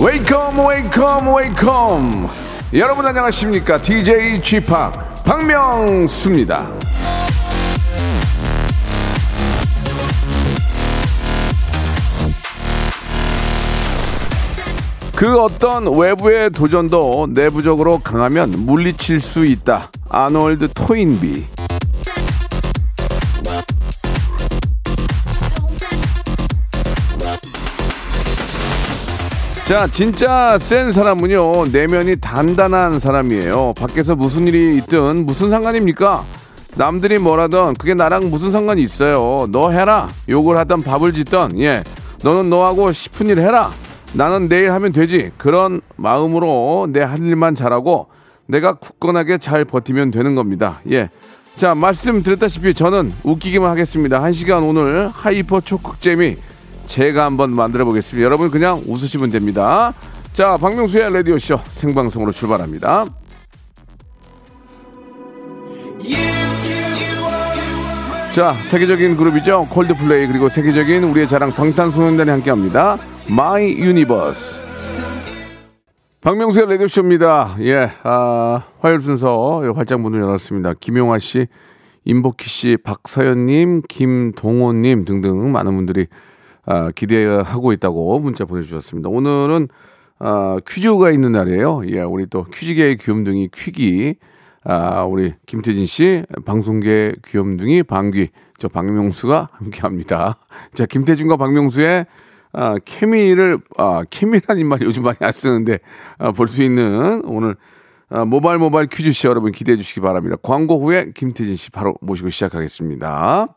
Welcome, welcome, welcome. 여러분 안녕하십니까? DJ g p 박명수입니다. 그 어떤 외부의 도전도 내부적으로 강하면 물리칠 수 있다. 아놀드 토인비. 자, 진짜 센 사람은요, 내면이 단단한 사람이에요. 밖에서 무슨 일이 있든 무슨 상관입니까? 남들이 뭐라든 그게 나랑 무슨 상관이 있어요. 너 해라. 욕을 하든 밥을 짓든, 예. 너는 너하고 싶은 일 해라. 나는 내 일 하면 되지. 그런 마음으로 내 할 일만 잘하고 내가 굳건하게 잘 버티면 되는 겁니다. 예. 자, 말씀드렸다시피 저는 웃기기만 하겠습니다. 한 시간 오늘 hyper 초극재미 제가 한번 만들어 보겠습니다. 여러분 그냥 웃으시면 됩니다. 자, 박명수의 라디오 쇼 생방송으로 출발합니다. 자, 세계적인 그룹이죠. 콜드플레이 그리고 세계적인 우리의 자랑 방탄소년단이 함께합니다. My Universe. 박명수의 라디오쇼입니다. 예, 아, 화요일 순서 활짝 문을 열었습니다. 김용화 씨, 임복희 씨, 박서연님, 김동호님 등등 많은 분들이 아, 기대하고 있다고 문자 보내주셨습니다. 오늘은 아, 퀴즈가 있는 날이에요. 예, 우리 또 퀴즈계의 귀염둥이 퀴기 아, 우리 김태진 씨, 방송계 귀염둥이 방귀, 저 박명수가 함께 합니다. 자, 김태진과 박명수의 아, 케미를, 아, 케미라는 말 요즘 많이 안 쓰는데, 아, 볼 수 있는 오늘 아, 모바일 모바일 퀴즈쇼 여러분 기대해 주시기 바랍니다. 광고 후에 김태진 씨 바로 모시고 시작하겠습니다.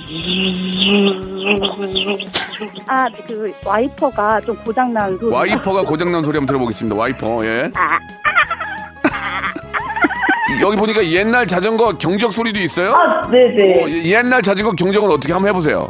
아, 그 와이퍼가 좀 고장난 소리. 와이퍼가 고장난 소리 한번 들어보겠습니다. 와이퍼, 예. 여기 보니까 옛날 자전거 경적 소리도 있어요? 아, 네네. 어, 예- 옛날 자전거 경적은 어떻게 한번 해보세요.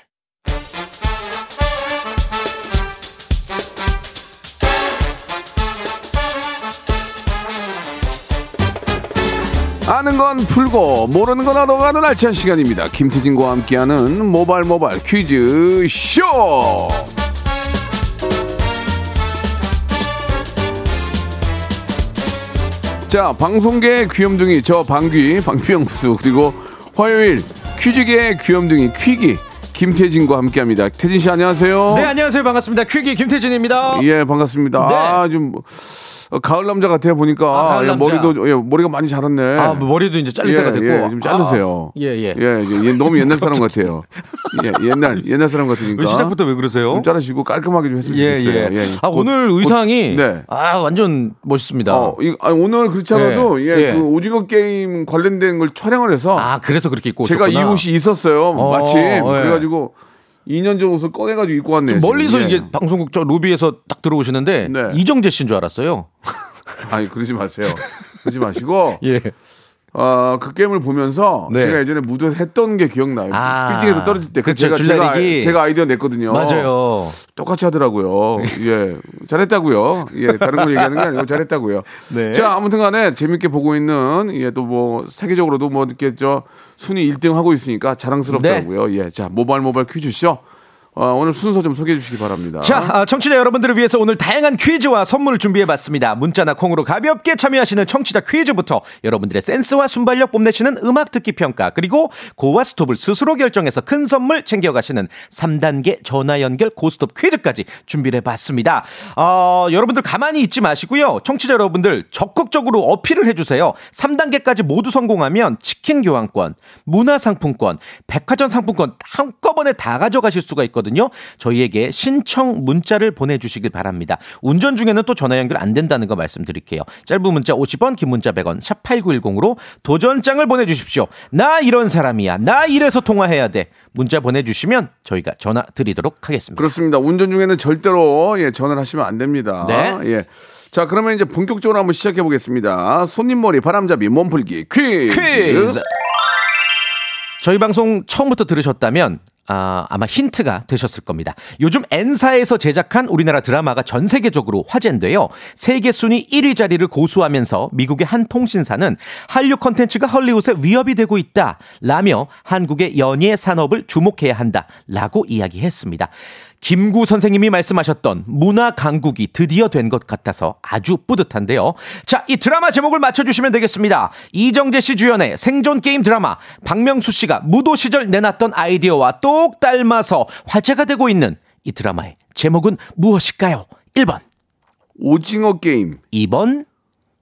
아는 건 풀고 모르는 건 알아가는 알찬 시간입니다. 김태진과 함께하는 모발 모발 퀴즈 쇼. 자 방송계 귀염둥이 저 방귀 방귀영수 그리고 화요일 퀴즈계 귀염둥이 퀴기 김태진과 함께합니다. 태진 씨 안녕하세요. 네, 안녕하세요. 반갑습니다. 퀴기 김태진입니다. 예 반갑습니다. 네. 아좀 어, 가을 남자 같아요 보니까 아, 가을 예, 남자. 머리도 예, 머리가 많이 자랐네. 아, 뭐 머리도 이제 잘릴 때가 됐고. 예, 좀 자르세요. 아, 예, 예. 예, 예, 예, 너무 옛날 사람 같아요. 예, 옛날 옛날 사람 같으니까. 왜 시작부터 왜 그러세요? 좀 자르시고 깔끔하게 좀 했으면 예, 좋겠어요. 예. 아, 곧- 오늘 곧- 의상이 네. 아, 완전 멋있습니다. 어, 이, 아니, 오늘 그렇지 않아도 예, 예, 예. 그 오징어 게임 관련된 걸 촬영을 해서 아, 그래서 그렇게 입고 제가 이 오셨구나. 옷이 있었어요. 어, 마침 예. 그래 가지고 2년 전 옷을 꺼내가지고 입고 왔네요. 좀 멀리서 지금. 예. 이게 방송국 저 로비에서 딱 들어오시는데 네. 이정재 씨인 줄 알았어요. 아니 그러지 마세요. 그러지 마시고 예. 어, 그 게임을 보면서 네. 제가 예전에 무도에서 했던 게 기억나요. 아. 빌딩에서 떨어질 때. 그 그쵸, 제가, 제가, 줄다리기. 제가 아이디어 냈거든요. 맞아요. 똑같이 하더라고요. 예. 잘했다고요. 예. 다른 걸 얘기하는 게 아니고 잘했다고요. 네. 자, 아무튼 간에 재밌게 보고 있는 예, 또 뭐 세계적으로도 뭐 이렇게 저 순위 1등 하고 있으니까 자랑스럽더라고요. 네. 예. 자, 모바일 모바일 퀴즈쇼. 어, 오늘 순서 좀 소개해 주시기 바랍니다. 자, 아, 청취자 여러분들을 위해서 오늘 다양한 퀴즈와 선물을 준비해 봤습니다. 문자나 콩으로 가볍게 참여하시는 청취자 퀴즈부터 여러분들의 센스와 순발력 뽐내시는 음악 듣기 평가 그리고 고와 스톱을 스스로 결정해서 큰 선물 챙겨가시는 3단계 전화 연결 고스톱 퀴즈까지 준비를 해 봤습니다. 어, 여러분들 가만히 있지 마시고요. 청취자 여러분들 적극적으로 어필을 해 주세요. 3단계까지 모두 성공하면 치킨 교환권, 문화 상품권, 백화점 상품권 한꺼번에 다 가져가실 수가 있거든요. 저희에게 신청 문자를 보내주시길 바랍니다. 운전 중에는 또 전화 연결 안 된다는 거 말씀드릴게요. 짧은 문자 50원, 긴 문자 100원, 샵 8910으로 도전장을 보내주십시오. 나 이런 사람이야. 나 이래서 통화해야 돼. 문자 보내주시면 저희가 전화 드리도록 하겠습니다. 그렇습니다. 운전 중에는 절대로 예, 전화를 하시면 안 됩니다. 네. 예. 자, 그러면 이제 본격적으로 한번 시작해 보겠습니다. 손님머리 바람잡이 몸풀기 퀴즈. 퀴즈. 저희 방송 처음부터 들으셨다면 아, 아마 힌트가 되셨을 겁니다. 요즘 N사에서 제작한 우리나라 드라마가 전 세계적으로 화제인데요. 세계 순위 1위 자리를 고수하면서 미국의 한 통신사는 한류 콘텐츠가 헐리우드에 위협이 되고 있다. 라며 한국의 연예 산업을 주목해야 한다. 라고 이야기했습니다. 김구 선생님이 말씀하셨던 문화 강국이 드디어 된 것 같아서 아주 뿌듯한데요. 자, 이 드라마 제목을 맞춰주시면 되겠습니다. 이정재 씨 주연의 생존 게임 드라마 박명수 씨가 무도 시절 내놨던 아이디어와 똑 닮아서 화제가 되고 있는 이 드라마의 제목은 무엇일까요? 1번, 오징어 게임, 2번,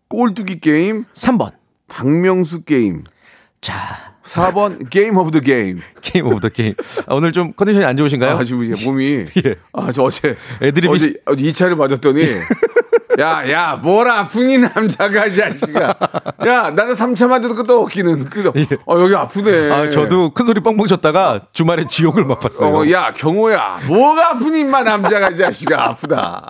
꼴뚜기 게임, 3번. 박명수 게임. 자, 4번 game of the game. game of the game. 아, 오늘 좀 컨디션이 안 좋으신가요? 아, 지금 이게 몸이 예. 아, 저 어제 애드립이 어제 2차를 맞았더니 야, 야, 뭘 아프니 남자가 이 자식아. 야, 나는 3차 맞아도 끝도 없기는. 그, 어, 여기 아프네. 예. 아, 저도 큰 소리 뻥뻥 쳤다가 주말에 지옥을 맛봤어요. 어, 야, 경호야. 뭐가 아프니 임마 남자가 이 자식아 아프다.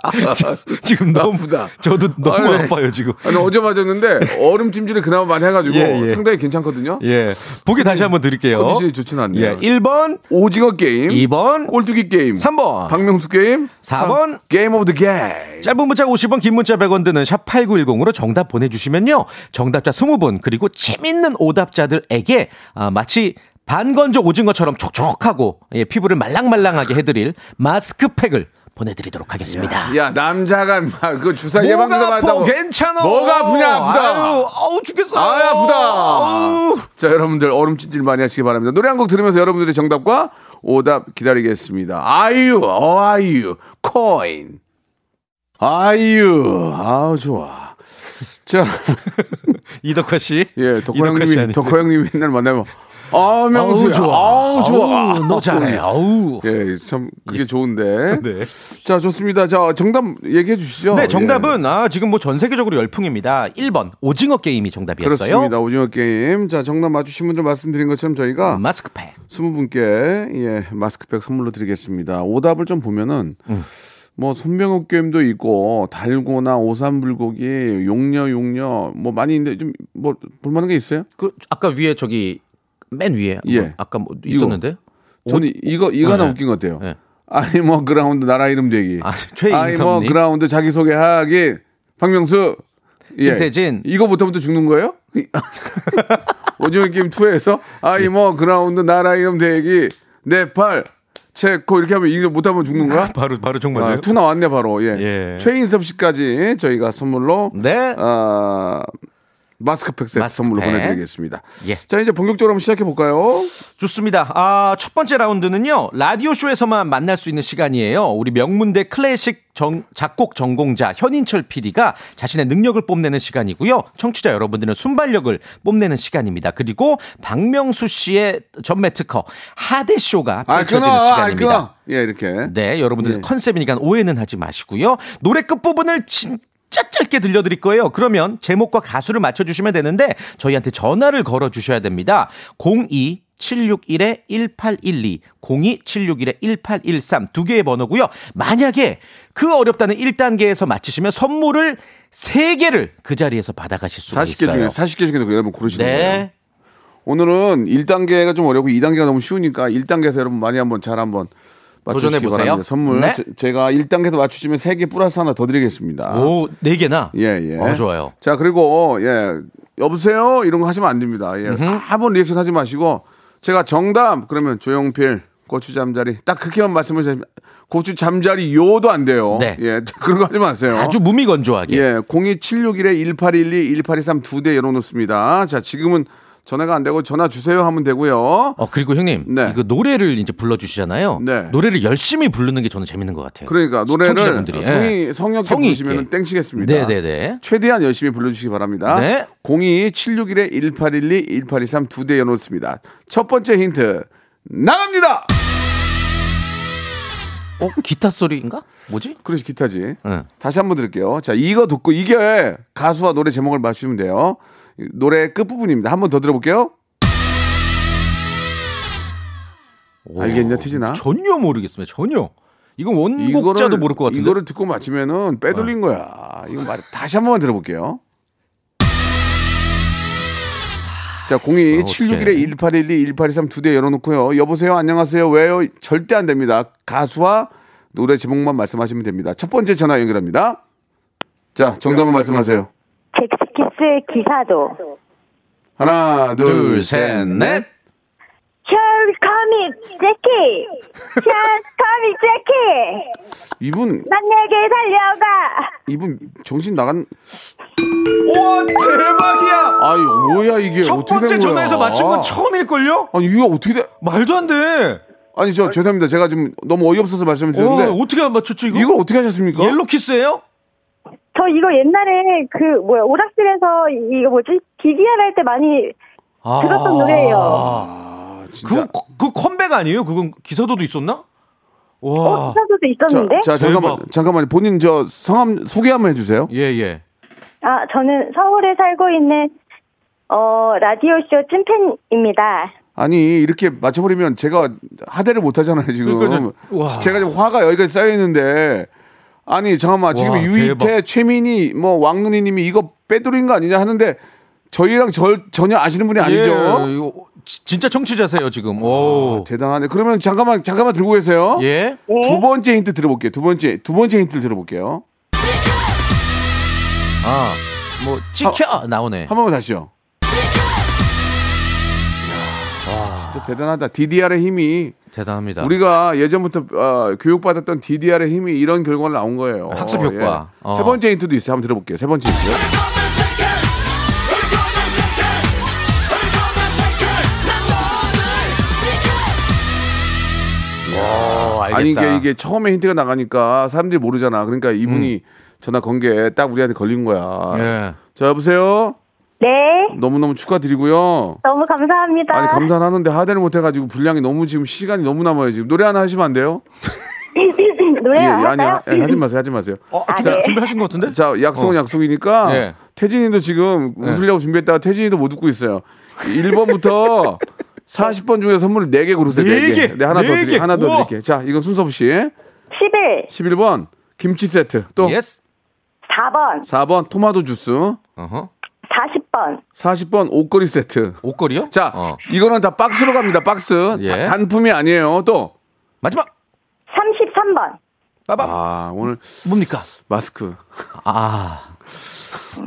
지금 너무 아프다. 저도 너무 아니, 아파요 지금. 아니, 어제 맞았는데 얼음 찜질을 그나마 많이 해가지고 예, 예. 상당히 괜찮거든요. 예. 보기 다시 한번 드릴게요. 컨디션이 좋지는 않네요. 예. 1번, 오징어 게임, 2번, 꼴뚜기 게임, 3번. 박명수 게임, 4번. game of the game. 짧은 문자 50원, 긴 문자 100원 드는 샵 8910으로 정답 보내주시면요. 정답자 20분, 그리고 재밌는 오답자들에게 아, 마치 반건조 오징어처럼 촉촉하고 예, 피부를 말랑말랑하게 해드릴 마스크팩을 보내드리도록 하겠습니다. 야 남자가 막그 주사 예방주사? 맞다고 괜찮아. 뭐가 아프냐 아프다 아유, 아우 죽겠어. 아 아프다 아우. 자 여러분들 얼음 찜질 많이 하시기 바랍니다 노래 한 곡 들으면서 여러분들의 정답과 오답 기다리겠습니다 아이유 어아이유 코인 아이유 아우 좋아 자 이덕화 씨. 예, 씨 형님이. 덕호 형님이 맨날 만나면 아 명수 좋아. 아우 좋아 아우, 너 잘해. 아우. 예, 참 그게 좋은데. 네. 자, 좋습니다. 자, 정답 얘기해 주시죠. 네, 예. 정답은 아 지금 뭐 전 세계적으로 열풍입니다. 1번 오징어 게임이 정답이었어요. 그렇습니다. 오징어 게임. 자, 정답 맞추신 분들 말씀드린 것처럼 저희가 마스크팩. 20분께 예, 마스크팩 선물로 드리겠습니다. 오답을 좀 보면은 음. 뭐 손병호 게임도 있고 달고나 오삼불고기 용녀 용녀 뭐 많이 있는데 좀 뭐 볼만한 게 있어요? 그 아까 위에 저기 맨 위에 예. 뭐 아까 뭐 있었는데 저는 이거 이거 하나 네. 웃긴 것 같아요. 네. I am ground 나라 이름 대기. 아, 최인섭님. I am ground 자기 소개하기. 박명수. 예. 김태진. 이거 못하면 또 죽는 거예요? 오징어 게임 2에서 I am ground 나라 이름 대기 네팔 체코 이렇게 하면 이거 못하면 죽는 거야? 바로 바로 아, 정말 two 나왔네 바로. 예. 예. 최인섭 씨까지 저희가 선물로 네. 아, 마스크팩 세트 마스크팩. 선물로 보내드리겠습니다. 예. 자 이제 본격적으로 한번 시작해 볼까요? 좋습니다. 아, 첫 번째 라운드는요. 라디오 쇼에서만 만날 수 있는 시간이에요. 우리 명문대 클래식 정- 작곡 전공자 현인철 PD가 자신의 능력을 뽐내는 시간이고요. 청취자 여러분들은 순발력을 뽐내는 시간입니다. 그리고 박명수 씨의 전매 특허 하대 쇼가 아 펼쳐지는 아 시간입니다. 끊어. 예 이렇게. 네, 여러분들 예. 컨셉이니까 오해는 하지 마시고요. 노래 끝부분을 진 짜 짧게 들려드릴 거예요. 그러면 제목과 가수를 맞춰주시면 되는데 저희한테 전화를 걸어주셔야 됩니다. 02-761-1812, 02-761-1813 두 개의 번호고요. 만약에 그 어렵다는 1단계에서 맞히시면 선물을 3개를 그 자리에서 받아가실 수가 40개 있어요. 중에 40개 중에 여러분 고르시는 거예요. 네. 오늘은 1단계가 좀 어렵고 2단계가 너무 쉬우니까 1단계에서 여러분 많이 한번 잘 한번 도전해 보세요. 바랍니다. 선물 네. 제- 제가 1단계도 맞추시면 3개 플러스 하나 더 드리겠습니다. 오, 4개나? 예, 예. 어, 좋아요. 자, 그리고 예. 여보세요? 이런 거 하시면 안 됩니다. 예. 한번 리액션 하지 마시고 제가 정답 그러면 조용필 고추 잠자리 딱 그렇게만 말씀을 주시면 고추 잠자리 요도 안 돼요. 네. 예. 그런 거 하지 마세요. 아주 무미건조하게. 예, 02761-1812, 1823 두 대 열어 놓습니다. 자, 지금은 전화가 안 되고 전화 주세요 하면 되고요. 어, 그리고 형님. 네. 이거 노래를 이제 불러주시잖아요. 네. 노래를 열심히 부르는 게 저는 재밌는 것 같아요. 그러니까 노래를 예. 성역 부르시면 있게. 땡치겠습니다. 네네네. 최대한 열심히 불러주시기 바랍니다. 네. 02761-1812, 1823 두대 열어놓습니다. 첫 번째 힌트 나갑니다. 어, 기타 소리인가? 뭐지? 그렇지 기타지. 네. 다시 한번 드릴게요. 자, 이거 듣고 이게 가수와 노래 제목을 맞추시면 돼요. 노래 끝 부분입니다. 한 번 더 들어볼게요. 알겠냐, 태진아? 전혀 모르겠습니다. 전혀. 이건 원곡자도 모를 것 같은데. 이거를 듣고 맞추면은 빼돌린 거야. 이거 말 다시 한 번만 들어볼게요. 자, 02 761에 1812 1823 두 대 열어놓고요. 여보세요, 안녕하세요. 왜요? 절대 안 됩니다. 가수와 노래 제목만 말씀하시면 됩니다. 첫 번째 전화 연결합니다. 자, 정답을 말씀하세요. 잭스키스의 기사도. 하나, 둘, 둘, 셋, 셋, 넷. Jackie. Here coming Jackie. 이분, 난 내게 달려가. 이분 정신 나간. 와, 대박이야! 아이, 뭐야 이게 첫 어떻게 번째? 전화에서 맞춘 건 처음일걸요? 아니 이거 어떻게 돼? 말도 안 돼. 아니 저 죄송합니다. 제가 지금 너무 어이없어서 말씀을 드렸는데 어, 어떻게 안 맞췄죠, 이거? 이걸 어떻게 하셨습니까? 옐로 키스예요? 저 이거 옛날에 그 뭐야 오락실에서 이- 이거 뭐지 DDR 할 때 많이 들었던 노래예요. 아, 진짜. 그, 그 컴백 아니에요? 그건 기사도도 있었나? 와. 어, 기사도도 있었는데. 자, 자 잠깐만 대박. 잠깐만 본인 저 성함 소개 한번 해주세요. 예, 예. 아 저는 서울에 살고 있는 어 라디오 쇼 찐팬입니다. 아니 이렇게 맞춰버리면 제가 하대를 못 하잖아요 지금. 그러니까요. 와. 제가 지금 화가 여기까지 쌓여 있는데 아니 잠깐만 지금 와, 유이태, 대박. 최민희, 뭐 왕눈이님이 이거 빼돌린 거 아니냐 하는데 저희랑 절 전혀 아시는 분이 아니죠. 예, 이거 지- 진짜 청취자세요, 지금. 오. 대단하네. 그러면 잠깐만 잠깐만 들고 계세요. 예. 네. 두 번째 힌트 들어볼게요. 두 번째 두 번째 힌트를 들어볼게요. 아, 뭐 찍혀 나오네. 한 번만 다시요. 이야, 진짜 대단하다. DDR의 힘이 대단합니다. 우리가 예전부터 어, 교육받았던 DDR의 힘이 이런 결과를 나온 거예요. 학습 효과. 예. 어. 세 번째 힌트도 있어요. 한번 들어볼게요. 세 번째 힌트. 어, 알겠다. 아니 이게 이게 처음에 힌트가 나가니까 사람들이 모르잖아. 그러니까 이분이 전화 건게 딱 우리한테 걸린 거야. 예. 자 여보세요. 네 너무 너무 축하드리고요. 너무 감사합니다. 아니 감사는 하는데 하대를 못해가지고 분량이 너무 지금 시간이 너무 남아요 지금 노래 하나 하시면 안 돼요? 노래 예, 안 아니 할까요? 아, 하지 마세요 하지 마세요. 어, 아, 자, 네. 준비하신 것 같은데? 자 약속은 약속이니까 예. 태진이도 지금 웃으려고 준비했다가 태진이도 못 웃고 있어요. 1번부터 40번 중에 선물을 4개 고르세요. 네 4개. 개. 네, 하나 더네 드릴게요. 개. 하나 더 우와. 드릴게요. 자, 이건 순서 없이 11, 11번 김치 세트. 또 yes. 4번, 4번 토마토 주스. 어허. 40번, 40번 옷걸이 세트. 옷걸이요? 자, 어. 이거는 다 박스로 갑니다. 박스. 예. 다- 단품이 아니에요. 또 마지막. 33번. 빠밤. 아, 오늘 뭡니까? 마스크. 아.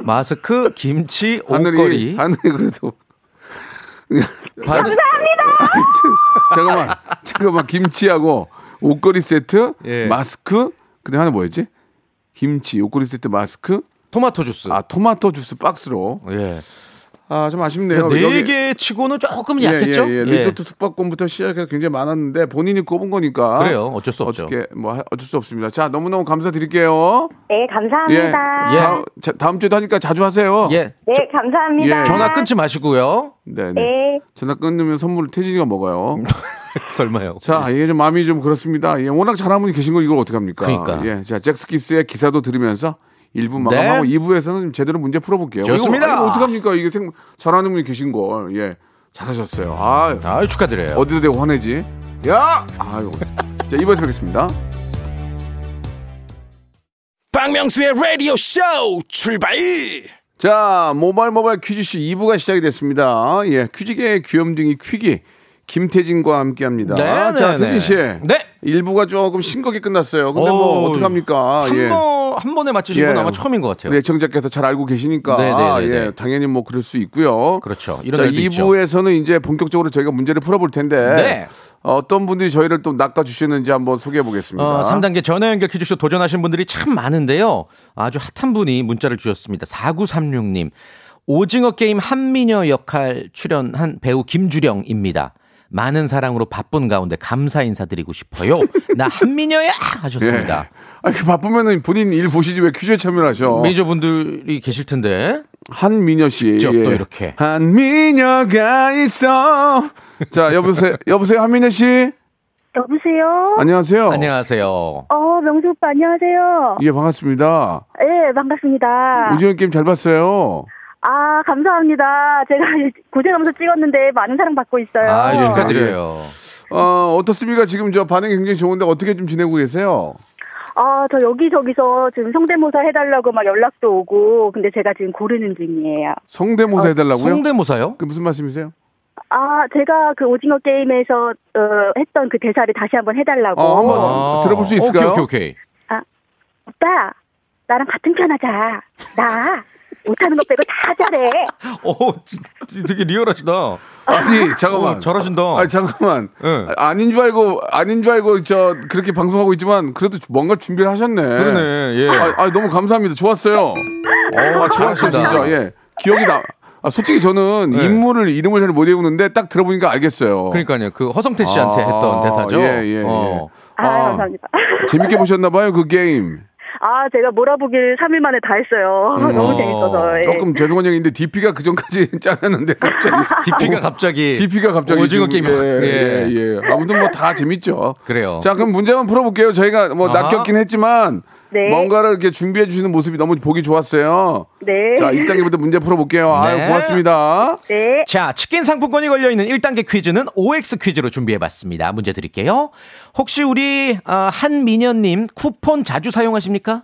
마스크, 김치, 하늘이 옷걸이. 하늘이 그래도 반- 잠깐만. 잠깐만. 김치하고 옷걸이 세트, 예. 마스크, 그다음 하나 뭐였지? 김치, 옷걸이 세트, 마스크, 토마토 주스. 아 토마토 주스 박스로. 예. 아 좀 아쉽네요. 네 여기- 개 치고는 조금 예, 약했죠? 예, 예. 예. 리조트 숙박권부터 시작해서 굉장히 많았는데 본인이 꼽은 거니까. 그래요. 어쩔 수 없죠. 어떻게 뭐 하- 어쩔 수 없습니다. 자 너무 너무 감사드릴게요. 네, 예. 감사합니다. 예. 다음, 자, 다음 주에도 하니까 자주 하세요. 예. 네, 감사합니다. 예. 전화 끊지 마시고요. 네, 네. 네. 전화 끊으면 선물을 태진이가 먹어요. 설마요. 자, 이게 좀 마음이 좀 그렇습니다. 예, 워낙 잘하는 분이 계신 거 이걸 어떻게 합니까? 그러니까. 예, 자, 잭스키스의 기사도 들으면서 1부 마감하고 네. 2부에서는 좀 제대로 문제 풀어볼게요. 좋습니다. 이거, 이거 어떡합니까? 이게 생, 잘하는 분이 계신 걸. 예. 잘하셨어요. 아, 아유, 축하드려요. 어디도 대고 화내지? 야! 아유. 자, 이번에 뵙겠습니다. 박명수의 라디오 쇼 출발 자, 모바일 모바일 퀴즈쇼 2부가 시작이 됐습니다. 예, 퀴즈계의 귀염둥이 퀴기 김태진과 함께 합니다. 네, 자, 네, 태진 씨. 네. 1부가 조금 싱겁게 끝났어요. 근데 뭐 어우, 어떡 합니까? 한, 예. 번, 한 번에 맞추신 예. 건 아마 처음인 것 같아요. 우리 애청자께서 잘 알고 계시니까 네, 네, 네, 네. 예, 당연히 뭐 그럴 수 있고요. 그렇죠. 이런 자, 날도 있죠. 2부에서는 이제 본격적으로 저희가 문제를 풀어볼 텐데 네. 어떤 분들이 저희를 또 낚아주시는지 한번 소개해 보겠습니다. 어, 3단계 전화 연결 퀴즈쇼 도전하신 분들이 참 많은데요. 아주 핫한 분이 문자를 주셨습니다. 4936님. 오징어 게임 한미녀 역할 출연한 배우 김주령입니다. 많은 사랑으로 바쁜 가운데 감사 인사드리고 싶어요. 나 한미녀야 하셨습니다. 아니, 그 바쁘면은 본인 일 보시지 왜 퀴즈에 참여를 하셔? 매니저분들이 계실 텐데. 한미녀 씨. 예. 직접 또 이렇게. 한미녀가 있어. 자, 여보세요. 여보세요, 한미녀 씨. 여보세요? 안녕하세요. 안녕하세요. 어, 명수 오빠 안녕하세요. 예, 반갑습니다. 네, 반갑습니다. 오징어 게임 잘 봤어요. 아, 감사합니다. 제가 고생하면서 찍었는데 많은 사랑 받고 있어요. 아, 축하드려요. 어, 어떻습니까? 지금 저 반응이 굉장히 좋은데 어떻게 좀 지내고 계세요? 아, 저 여기저기서 지금 성대모사 해달라고 막 연락도 오고, 근데 제가 지금 고르는 중이에요. 성대모사 해달라고요? 성대모사요? 그 무슨 말씀이세요? 아, 제가 그 오징어 게임에서 어, 했던 그 대사를 다시 한번 해달라고. 어, 한번 아. 들어볼 수 있을까요? 오케이, 오케이, 오케이. 오빠, 나랑 같은 편 하자. 나 못하는 거 빼고 다 잘해. 오, 진- 진- 되게 리얼하시다. 아니, 잠깐만. 오, 잘하신다. 아니, 잠깐만. 응. 아, 아닌 줄 알고, 아닌 줄 알고, 저, 그렇게 방송하고 있지만, 그래도 뭔가 준비를 하셨네. 그러네, 예. 아, 아, 너무 감사합니다. 좋았어요. 아, 좋았어. 진짜. 예. 기억이 나. 아, 솔직히 저는 네. 인물을, 이름을 잘 못 외우는데, 딱 들어보니까 알겠어요. 그러니까요. 그 허성태 씨한테 아, 했던 대사죠. 예, 예, 예. 어. 아, 아. 감사합니다. 재밌게 보셨나 봐요, 그 게임. 아, 제가 몰아보기를 3일 만에 다 했어요. 너무 어, 재밌어서. 예. 조금 죄송한 얘기인데, DP가 그 전까지 짜였는데, 갑자기. DP가 갑자기 DP가 갑자기. 오징어 게임 예, 예. 예, 예. 아무튼 뭐 다 재밌죠. 그래요. 자, 그럼 문제 한번 풀어볼게요. 저희가 뭐. 낚였긴 했지만 네. 뭔가를 이렇게 준비해 주시는 모습이 너무 보기 좋았어요. 네. 자, 1단계부터 문제 풀어볼게요. 아유, 네. 고맙습니다. 네. 자, 치킨 상품권이 걸려 있는 1단계 퀴즈는 OX 퀴즈로 준비해 봤습니다. 문제 드릴게요. 혹시 우리 아, 한민현 님 쿠폰 자주 사용하십니까?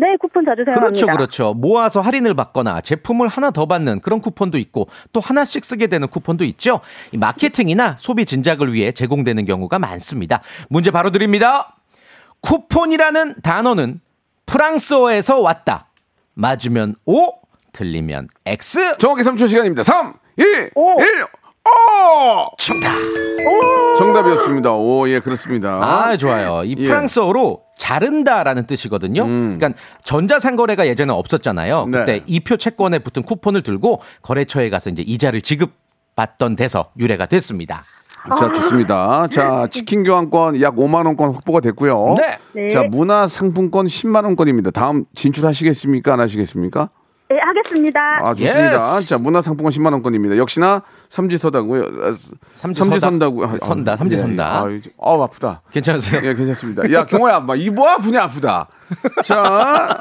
네, 쿠폰 자주 사용합니다. 그렇죠, 그렇죠. 모아서 할인을 받거나 제품을 하나 더 받는 그런 쿠폰도 있고 또 하나씩 쓰게 되는 쿠폰도 있죠. 이 마케팅이나 소비 진작을 위해 제공되는 경우가 많습니다. 문제 바로 드립니다. 쿠폰이라는 단어는 프랑스어에서 왔다. 맞으면 O, 틀리면 X. 정확히 3초 시간입니다. 3, 2, 1, 오. 오! 정답. 정답이었습니다. 오, 예, 그렇습니다. 아, 좋아요. 이 예. 프랑스어로 자른다라는 뜻이거든요. 그러니까 전자상거래가 예전에 없었잖아요. 음. 네. 그때 이표 채권에 붙은 쿠폰을 들고 거래처에 가서 이제 이자를 지급 받던 데서 유래가 됐습니다. 자, 좋습니다. 자, 치킨 교환권 약 5만원권 확보가 됐고요. 네. 네. 자, 문화 상품권 10만원권입니다. 다음 진출하시겠습니까? 안 하시겠습니까? 네, 하겠습니다. 아, 좋습니다. yes. 자, 문화 상품권 10만 원권입니다. 역시나 삼지선다고요. 아, 삼지. 삼지선다고. 아, 선다, 아, 삼지선다. 예, 아, 아우 아프다. 괜찮으세요? 예, 괜찮습니다. 야, 경호야, 막 이뭐 아프냐 아프다. 자,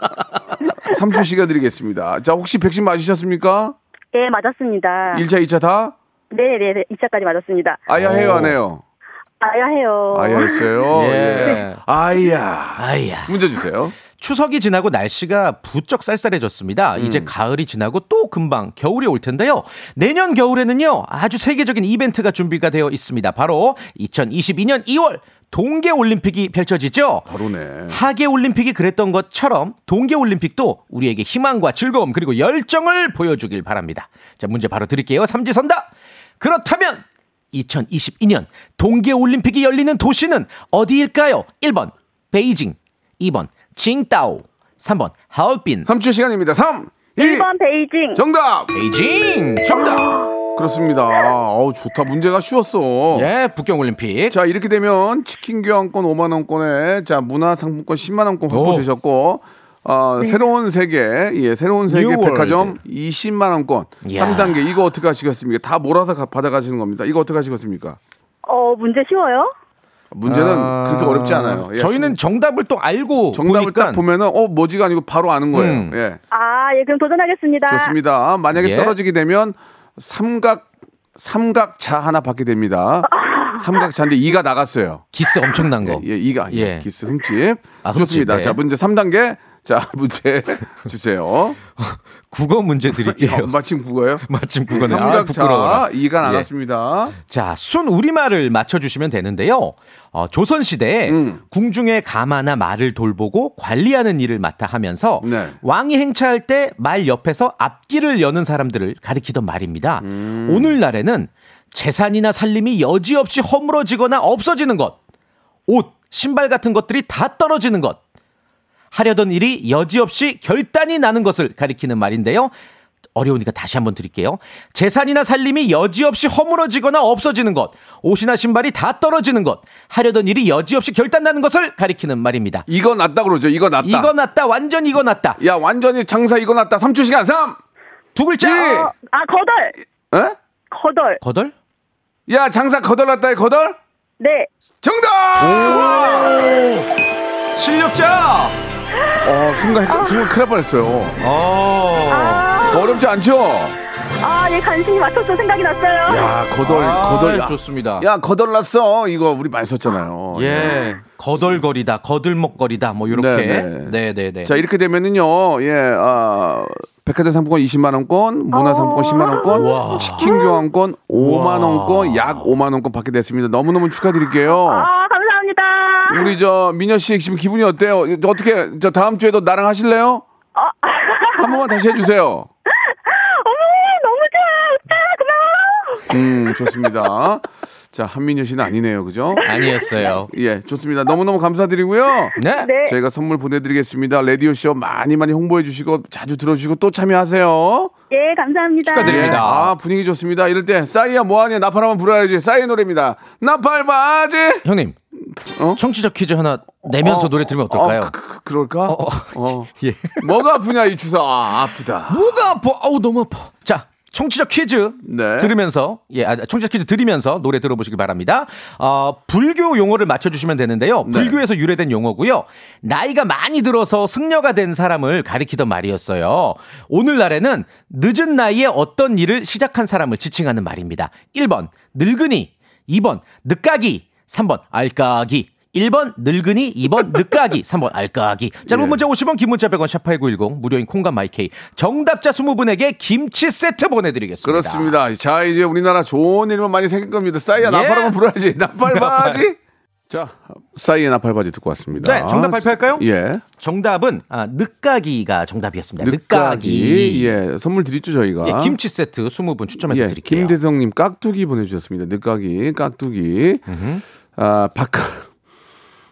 삼초 시간 드리겠습니다. 자, 혹시 백신 맞으셨습니까? 네, 맞았습니다. 1차, 2차 다? 네, 네, 네. 2차까지 맞았습니다. 아야 해요, 오. 안 해요? 아야 해요. 아야 했어요. 예. 예. 아야. 아야. 문제 주세요. 추석이 지나고 날씨가 부쩍 쌀쌀해졌습니다. 음. 이제 가을이 지나고 또 금방 겨울이 올 텐데요. 내년 겨울에는요, 아주 세계적인 이벤트가 준비가 되어 있습니다. 바로 2022년 2월 동계올림픽이 펼쳐지죠. 바로네. 하계올림픽이 그랬던 것처럼 동계올림픽도 우리에게 희망과 즐거움 그리고 열정을 보여주길 바랍니다. 자, 문제 바로 드릴게요. 삼지선다. 그렇다면 2022년 동계올림픽이 열리는 도시는 어디일까요? 1번 베이징, 2번 칭따오, 3번 하얼빈. 3초 시간입니다. 3, 2, 1번 베이징. 정답! 베이징 정답. 그렇습니다. 어우, 좋다. 문제가 쉬웠어. 예, 북경올림픽. 자 이렇게 되면 치킨 교환권 5만 원권에 자 문화 상품권 10만 원권 확보되셨고 어, 새로운 세계 예 새로운 세계 new 백화점 20만 원권 이야. 3단계 이거 어떻게 하시겠습니까? 다 몰아서 가- 받아가시는 겁니다. 이거 어떻게 하시겠습니까? 어, 문제 쉬워요? 문제는 아, 그렇게 어렵지 않아요. 예, 저희는 정답을 또 알고 정답을 보니까 딱 보면은 어 뭐지가 아니고 바로 아는 거예요. 음. 예 아, 예, 그럼 도전하겠습니다. 좋습니다. 만약에 예. 떨어지게 되면 삼각 삼각자 하나 받게 됩니다. 삼각자인데 이가 나갔어요. 기스 엄청난 거. 예, 이가 예. 예. 기스 흠집. 아, 좋습니다. 네. 자, 문제 3단계. 자, 문제 주세요. 국어 문제 야, 드릴게요. 마침 국어예요? 마침 국어네. 아, 삼각자 부끄러워라. 이가 예. 나갔습니다. 자, 순 우리말을 맞춰주시면 되는데요. 어, 조선시대에 음. 궁중의 가마나 말을 돌보고 관리하는 일을 맡아 하면서 네. 왕이 행차할 때 말 옆에서 앞길을 여는 사람들을 가리키던 말입니다. 음. 오늘날에는 재산이나 살림이 여지없이 허물어지거나 없어지는 것, 옷, 신발 같은 것들이 다 떨어지는 것, 하려던 일이 여지없이 결단이 나는 것을 가리키는 말인데요. 어려우니까 다시 한번 드릴게요. 재산이나 살림이 여지없이 허물어지거나 없어지는 것, 옷이나 신발이 다 떨어지는 것, 하려던 일이 여지없이 결단 나는 것을 가리키는 말입니다. 이거 났다 그러죠. 이거 났다. 이거 났다, 완전 이거 났다. 야, 완전히 장사 이거 났다. 3초 시간 3. 두 글자. 예. 어, 아, 거덜! 에? 거덜. 거덜? 야, 장사 거덜 났다의 거덜? 네. 정답! 실력자. 어, 순간 헷- 순간 큰일 날 뻔했어요. 어. 아, 어렵지 않죠? 아, 예, 간신히 맞췄어. 생각이 났어요. 야, 거덜 아, 거덜 야, 좋습니다. 야, 거덜 났어. 이거 우리 많이 썼잖아요. 예. 거덜거리다, 거들먹거리다, 뭐, 요렇게. 네, 네, 네, 네. 자, 이렇게 되면은요. 예. 아 백화점 상품권 20만 원권, 문화 상품권 10만 원권, 우와. 치킨 교환권 5만 원권, 약 5만 원권 받게 됐습니다. 너무너무 축하드릴게요. 아. 우리 저 민현 씨 지금 기분이 어때요? 어떻게 저 다음 주에도 나랑 하실래요? 한 번만 다시 해주세요. 어머, 너무 좋아. 고마워. 음, 좋습니다. 자, 한민현 씨는 아니네요, 그죠? 아니었어요. 예, 좋습니다. 너무너무 감사드리고요. 네. 네. 저희가 선물 보내드리겠습니다. 라디오 쇼 많이 많이 홍보해 주시고 자주 들어주시고 또 참여하세요. 예, 감사합니다. 축하드립니다. 예, 아, 분위기 좋습니다. 이럴 때 싸이야 뭐하냐 나팔 한번 불어야지. 싸이 노래입니다. 나팔 바지. 형님. 어? 청취자 퀴즈 하나 내면서 어, 노래 들으면 어떨까요? 어, 그, 그, 그럴까? 어, 예. 뭐가 아프냐 이 주사. 아, 아프다. 뭐가 아파? 아우 너무 아파. 자, 청취자 퀴즈 네. 들으면서 예, 아, 청취자 퀴즈 들으면서 노래 들어보시기 바랍니다. 어, 불교 용어를 맞춰주시면 되는데요. 네. 불교에서 유래된 용어고요. 나이가 많이 들어서 승려가 된 사람을 가리키던 말이었어요. 오늘날에는 늦은 나이에 어떤 일을 시작한 사람을 지칭하는 말입니다. 1번 늙은이, 2번 늦가기, 3번 알까기. 1번 늙은이, 2번 늦가기, 3번 알까기. 짧은 예. 문자 50원, 긴 문자 100원, 샵8910, 무료인 콩과 마이케이. 정답자 20분에게 김치 세트 보내드리겠습니다. 그렇습니다. 자, 이제 우리나라 좋은 일만 많이 생길 겁니다. 싸이야 예. 나팔 한번 불어야지. 나팔. 바지. 자, 싸이의 나팔 바지 듣고 왔습니다. 네, 정답 발표할까요? 예. 정답은 아, 늦가기가 정답이었습니다. 늦가기. 늦가기. 예. 선물 드리죠, 저희가. 예, 김치 세트 20분 추첨해서 예, 드릴게요. 김대성님 깍두기 보내주셨습니다. 늦가기, 깍두기. 아, 박하,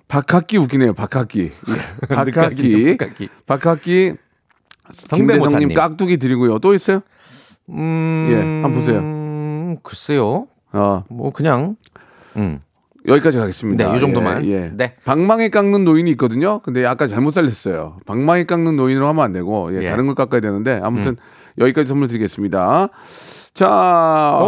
박학기 웃기네요. 박학기. 예, 박학기. 박학기. 성대모사님. 깍두기 드리고요. 또 있어요? 음, 예, 한번 보세요. 음, 글쎄요. 어, 뭐 그냥 음. 여기까지 가겠습니다. 네, 이 정도만. 예, 예. 네. 방망이 깎는 노인이 있거든요. 근데 약간 잘못 살렸어요. 방망이 깎는 노인으로 하면 안 되고, 예, 예. 음. 다른 걸 깎아야 되는데, 아무튼 여기까지 선물 드리겠습니다. 자,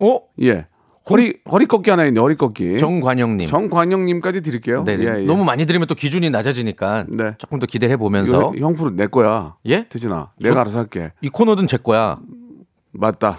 어? 예. 허리, 허리 꺾기 하나 있네, 허리 꺾기. 정관영님. 정관영님까지 드릴게요. 네, 네. 예, 예. 너무 많이 들으면 또 기준이 낮아지니까 네. 조금 더 기대해 보면서 형프로 내 거야. 예? 태진아, 내가 알아서 할게. 이 코너는 제 거야. 맞다.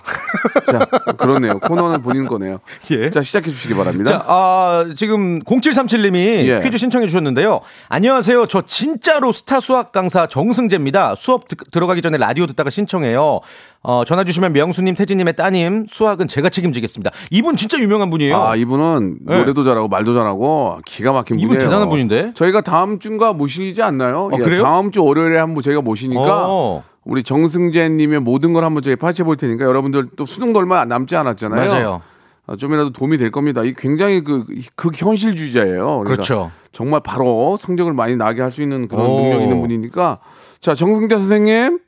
자, 그렇네요. 코너는 본인 거네요. 예. 자, 시작해 주시기 바랍니다. 자, 아, 지금 0737님이 예. 퀴즈 신청해 주셨는데요. 안녕하세요. 저 진짜로 스타 수학 강사 정승재입니다. 수업 듣- 들어가기 전에 라디오 듣다가 신청해요. 어, 전화 주시면 명수님, 태진님의 따님 수학은 제가 책임지겠습니다. 이분 진짜 유명한 분이에요. 아, 이분은 네. 노래도 잘하고 말도 잘하고 기가 막힌 이분 분이에요. 대단한 분인데? 저희가 다음 주인가 모시지 않나요? 어, 예, 그래요? 다음 주 월요일에 한번 저희가 모시니까 어. 우리 정승재 님의 모든 걸 한번 저희 파헤쳐 볼 테니까 여러분들 또 수능도 얼마 남지 않았잖아요. 맞아요. 아, 좀이라도 도움이 될 겁니다. 이 굉장히 그 극현실주의자예요. 그러니까 그렇죠. 정말 바로 성적을 많이 나게 할 수 있는 그런 오. 능력 있는 분이니까 자 정승재 선생님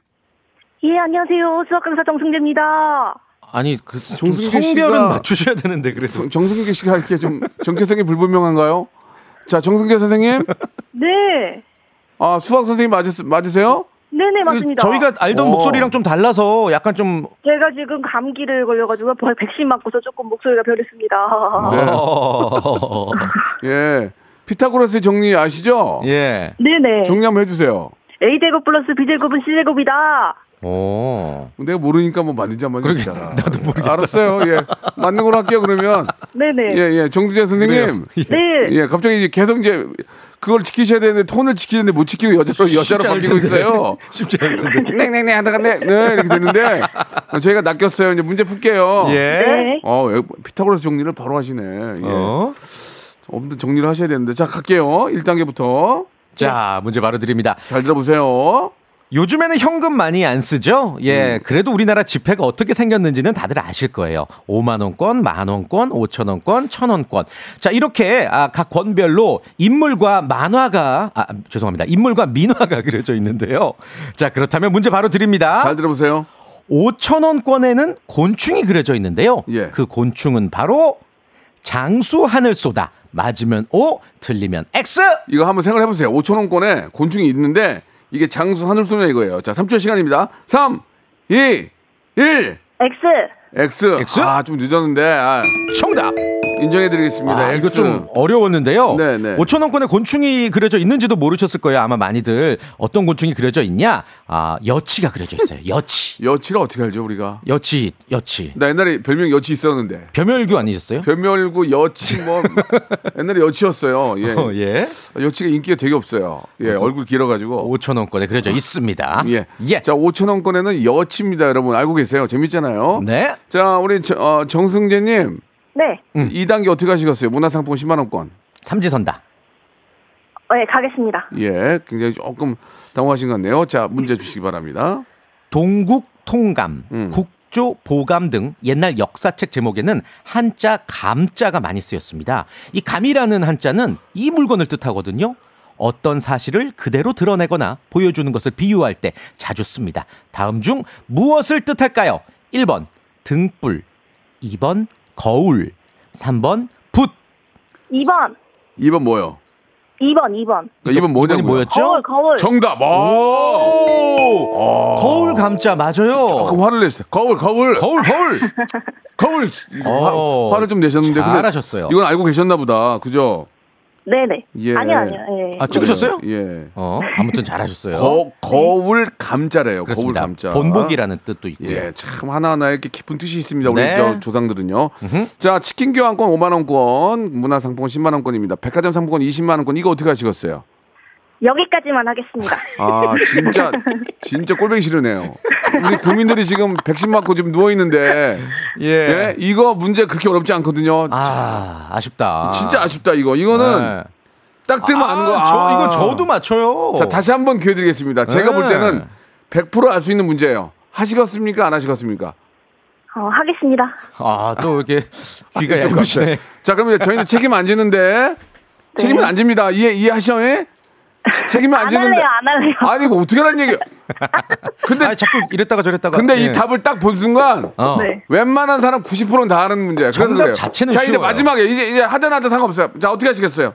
예, 안녕하세요. 수학 강사 정승재입니다. 아니, 그, 정승재 성별은 씨가- 맞추셔야 되는데, 그래서. 정- 정승재 씨가 이렇게 좀 정체성이 불분명한가요? 자 정승재 선생님 네. 아 수학 선생님 맞으, 맞으세요? 네네, 맞습니다. 저희가 알던 어. 목소리랑 좀 달라서 약간 좀. 제가 지금 감기를 걸려가지고 백신 맞고서 조금 목소리가 변했습니다. 네. 어. 예 피타고라스의 정리 아시죠? 예. 네네. 정리 한번 해주세요. A제곱 플러스 B제곱은 C제곱이다. 오. 내가 모르니까 뭐 맞는지 안 맞는지 그러게, 알아. 나도 모르겠다. 알았어요. 예. 맞는 걸로 할게요, 그러면. 네네. 예, 예. 정두재 선생님. 네. 예, 갑자기 이제 계속 이제 그걸 지키셔야 되는데 톤을 지키는데 못 지키고 여자로 여자로 바뀌고. 있어요. 쉽지 않을 텐데. 땡땡땡 하다가 네, 네 이렇게 되는데 저희가 낚였어요. 이제 문제 풀게요. 예. 네. 어, 왜 피타고라스 정리를 바로 하시네. 예. 어. 없는 정리를 하셔야 되는데 자 갈게요. 1단계부터 자, 문제 바로 드립니다. 잘 들어보세요. 요즘에는 현금 많이 안 쓰죠? 예. 그래도 우리나라 지폐가 어떻게 생겼는지는 다들 아실 거예요. 5만원권, 만원권, 5천원권, 천원권. 자, 이렇게 아, 각 권별로 인물과 만화가, 아, 죄송합니다. 인물과 민화가 그려져 있는데요. 자, 그렇다면 문제 바로 드립니다. 잘 들어보세요. 5천원권에는 곤충이 그려져 있는데요. 예. 그 곤충은 바로 장수 하늘소다. 맞으면 O, 틀리면 X. 이거 한번 생각해 보세요. 5천 원권에 곤충이 있는데 이게 장수 하늘소녀 이거예요. 자, 3초의 시간입니다. 3, 2, 1. X. X. X? 아, 좀 늦었는데. 아, 정답. 인정해드리겠습니다. 아, 이거. 좀 어려웠는데요. 네, 네. 5천 원권에 곤충이 그려져 있는지도 모르셨을 거예요. 아마 많이들 어떤 곤충이 그려져 있냐? 아 여치가 그려져 있어요. 여치, 여치를 어떻게 알죠, 우리가? 여치, 여치. 나 옛날에 별명 여치 있었는데. 벼멸규 아니셨어요? 별명이고 여치 뭐 옛날에 여치였어요. 예. 어, 예. 여치가 인기가 되게 없어요. 예, 얼굴 길어가지고. 5천 원권에 그려져 있습니다. 예. 예. 자, 5천 원권에는 여치입니다, 여러분. 알고 계세요? 재밌잖아요. 네. 자, 우리 저, 어, 정승재님 네. 음. 2단계 어떻게 하시겠어요? 문화상품 10만 원권. 삼지선다. 네, 가겠습니다. 예, 굉장히 조금 당황하신 것 같네요. 자, 문제 주시기 바랍니다. 동국 통감, 음. 국조 보감 등 옛날 역사책 제목에는 한자 감자가 많이 쓰였습니다. 이 감이라는 한자는 이 물건을 뜻하거든요. 어떤 사실을 그대로 드러내거나 보여주는 것을 비유할 때 자주 씁니다. 다음 중 무엇을 뜻할까요? 1번 등불, 2번 거울, 3번 붓. 2번. 2번 뭐요? 2번, 2번. 2번 뭐냐고요? 이번이 뭐였죠? 거울, 거울. 정답. 오! 거울 감자 맞아요. 조금 화를 냈어요. 거울, 거울. 거울 거울. 거울. 어. 화, 화를 좀 내셨는데 잘하셨어요. 이건 알고 계셨나 보다. 그죠? 네네. 예. 아니요, 아니요. 예. 아 찍으셨어요? 예. 어 아무튼 잘하셨어요. 거, 거울 감자래요. 거울 그렇습니다. 감자. 본복이라는 뜻도 있고요. 예, 참 하나하나 이렇게 깊은 뜻이 있습니다. 우리 네. 저 조상들은요. 자, 치킨 교환권 5만 원권, 문화상품권 10만 원권입니다. 백화점 상품권 20만 원권 이거 어떻게 하시겠어요? 여기까지만 하겠습니다. 아, 진짜 진짜 꼴보기 싫으네요. 우리 국민들이 지금 백신 맞고 지금 누워 있는데 예. 이거 문제 그렇게 어렵지 않거든요. 아 아쉽다. 진짜 아쉽다 이거. 이거는 네. 딱 들면 아는 거. 저 아. 이거 저도 맞춰요. 자, 다시 한번 기회 드리겠습니다. 제가 네. 볼 때는 100%알 수 있는 문제예요. 하시겠습니까? 안 하시겠습니까? 어, 하겠습니다. 아 또 이렇게 귀가 좀 얇으시네. 자, 그러면 이제 저희는 책임 안 지는데 책임은 안 집니다. 이해 이해하셔? 예? 책임은 안안 지는데. 할래요, 안 할래요. 아니 이거 어떻게 하는 얘기야? 근데 아 자꾸 이랬다가 저랬다가. 근데 예. 이 답을 딱 본 순간 어. 네. 웬만한 사람 90%는 다 아는 문제야. 그래서 정답 그래요. 자체는 자, 이제 쉬워요. 마지막에 이제 이제 하든 하든 상관없어요. 자, 어떻게 하시겠어요?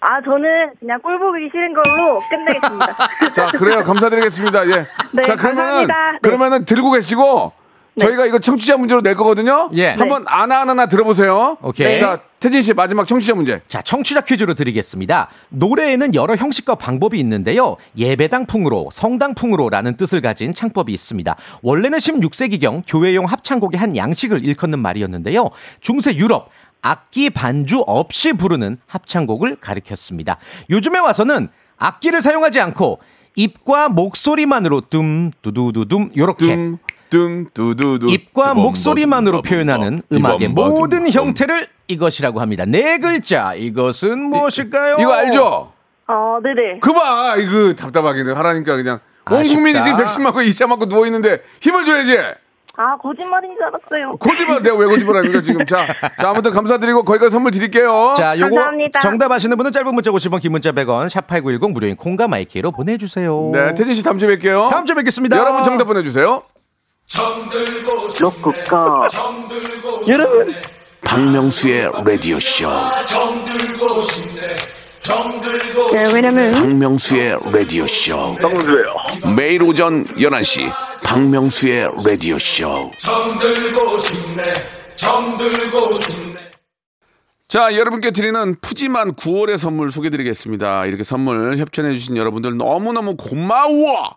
아, 저는 그냥 꼴 보기 싫은 걸로 끝내겠습니다. 자, 그래요. 감사드리겠습니다. 예. 네, 자, 그러면은 감사합니다. 네. 그러면은 들고 계시고 저희가 이거 청취자 문제로 낼 거거든요. 예. 한번 하나 하나 들어보세요. 오케이. 자, 태진 씨 마지막 청취자 문제. 자, 청취자 퀴즈로 드리겠습니다. 노래에는 여러 형식과 방법이 있는데요. 예배당풍으로, 성당풍으로라는 뜻을 가진 창법이 있습니다. 원래는 16세기경 교회용 합창곡의 한 양식을 일컫는 말이었는데요. 중세 유럽, 악기 반주 없이 부르는 합창곡을 가리켰습니다. 요즘에 와서는 악기를 사용하지 않고 입과 목소리만으로 dum두두두둠 요렇게 뚱, 뚱, 두두두. 입과 목소리만으로 표현하는 음악의 모든. 형태를 이것이라고 합니다. 네 글자. 이것은 무엇일까요? 이거 알죠? 어, 네네. 그 봐, 이거 답답하게 하라니까 그냥 온 아쉽다. 국민이 지금 백신 맞고 이자 맞고 누워 있는데 힘을 줘야지. 아, 거짓말인 줄 알았어요. 거짓말 내가 왜 거짓말합니까 지금? 자, 자 아무튼 감사드리고 거기가 선물 드릴게요. 자, 요거 감사합니다. 정답 아시는 분은 짧은 문자 50원, 긴 문자 100원, 샵 8910 무료인 콩과 마이키로 보내주세요. 네, 태진 씨 다음 주에 뵐게요. 다음 주에 뵙겠습니다. 여러분 정답 보내주세요. 로쿠꺼. 여러분. 박명수의 라디오 쇼. 네, 왜냐면 박명수의 라디오 쇼. 박명수예요. 매일 오전 11시 박명수의 라디오 쇼. 자, 여러분께 드리는 푸짐한 9월의 선물 소개드리겠습니다. 이렇게 선물 협찬해주신 여러분들 너무너무 고마워!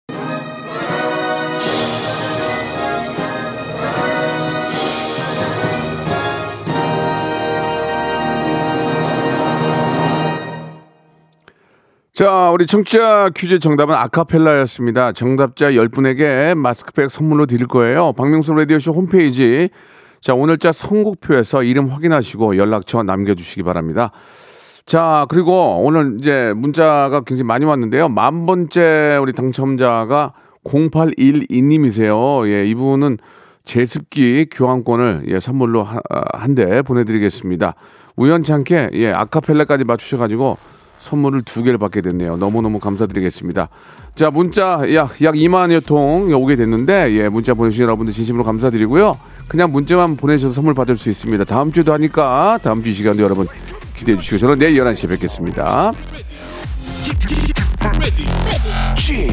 자, 우리 청취자 퀴즈 정답은 아카펠라였습니다. 정답자 10분에게 마스크팩 선물로 드릴 거예요. 박명수 라디오쇼 홈페이지. 자, 오늘자 선곡표에서 이름 확인하시고 연락처 남겨주시기 바랍니다. 자, 그리고 오늘 이제 문자가 굉장히 많이 왔는데요. 만 번째 우리 당첨자가 0812님이세요. 예, 이분은 제습기 교환권을 예, 선물로 한 대 보내드리겠습니다. 우연찮게 예, 아카펠라까지 맞추셔가지고 선물을 두 개를 받게 됐네요. 너무너무 감사드리겠습니다. 자, 문자 약, 약 2만여 통 오게 됐는데, 예, 문자 보내주신 여러분들 진심으로 감사드리고요. 그냥 문자만 보내셔서 선물 받을 수 있습니다. 다음 주도 하니까, 다음 주 이 시간도 여러분 기대해 주시고, 저는 내일 11시에 뵙겠습니다. G,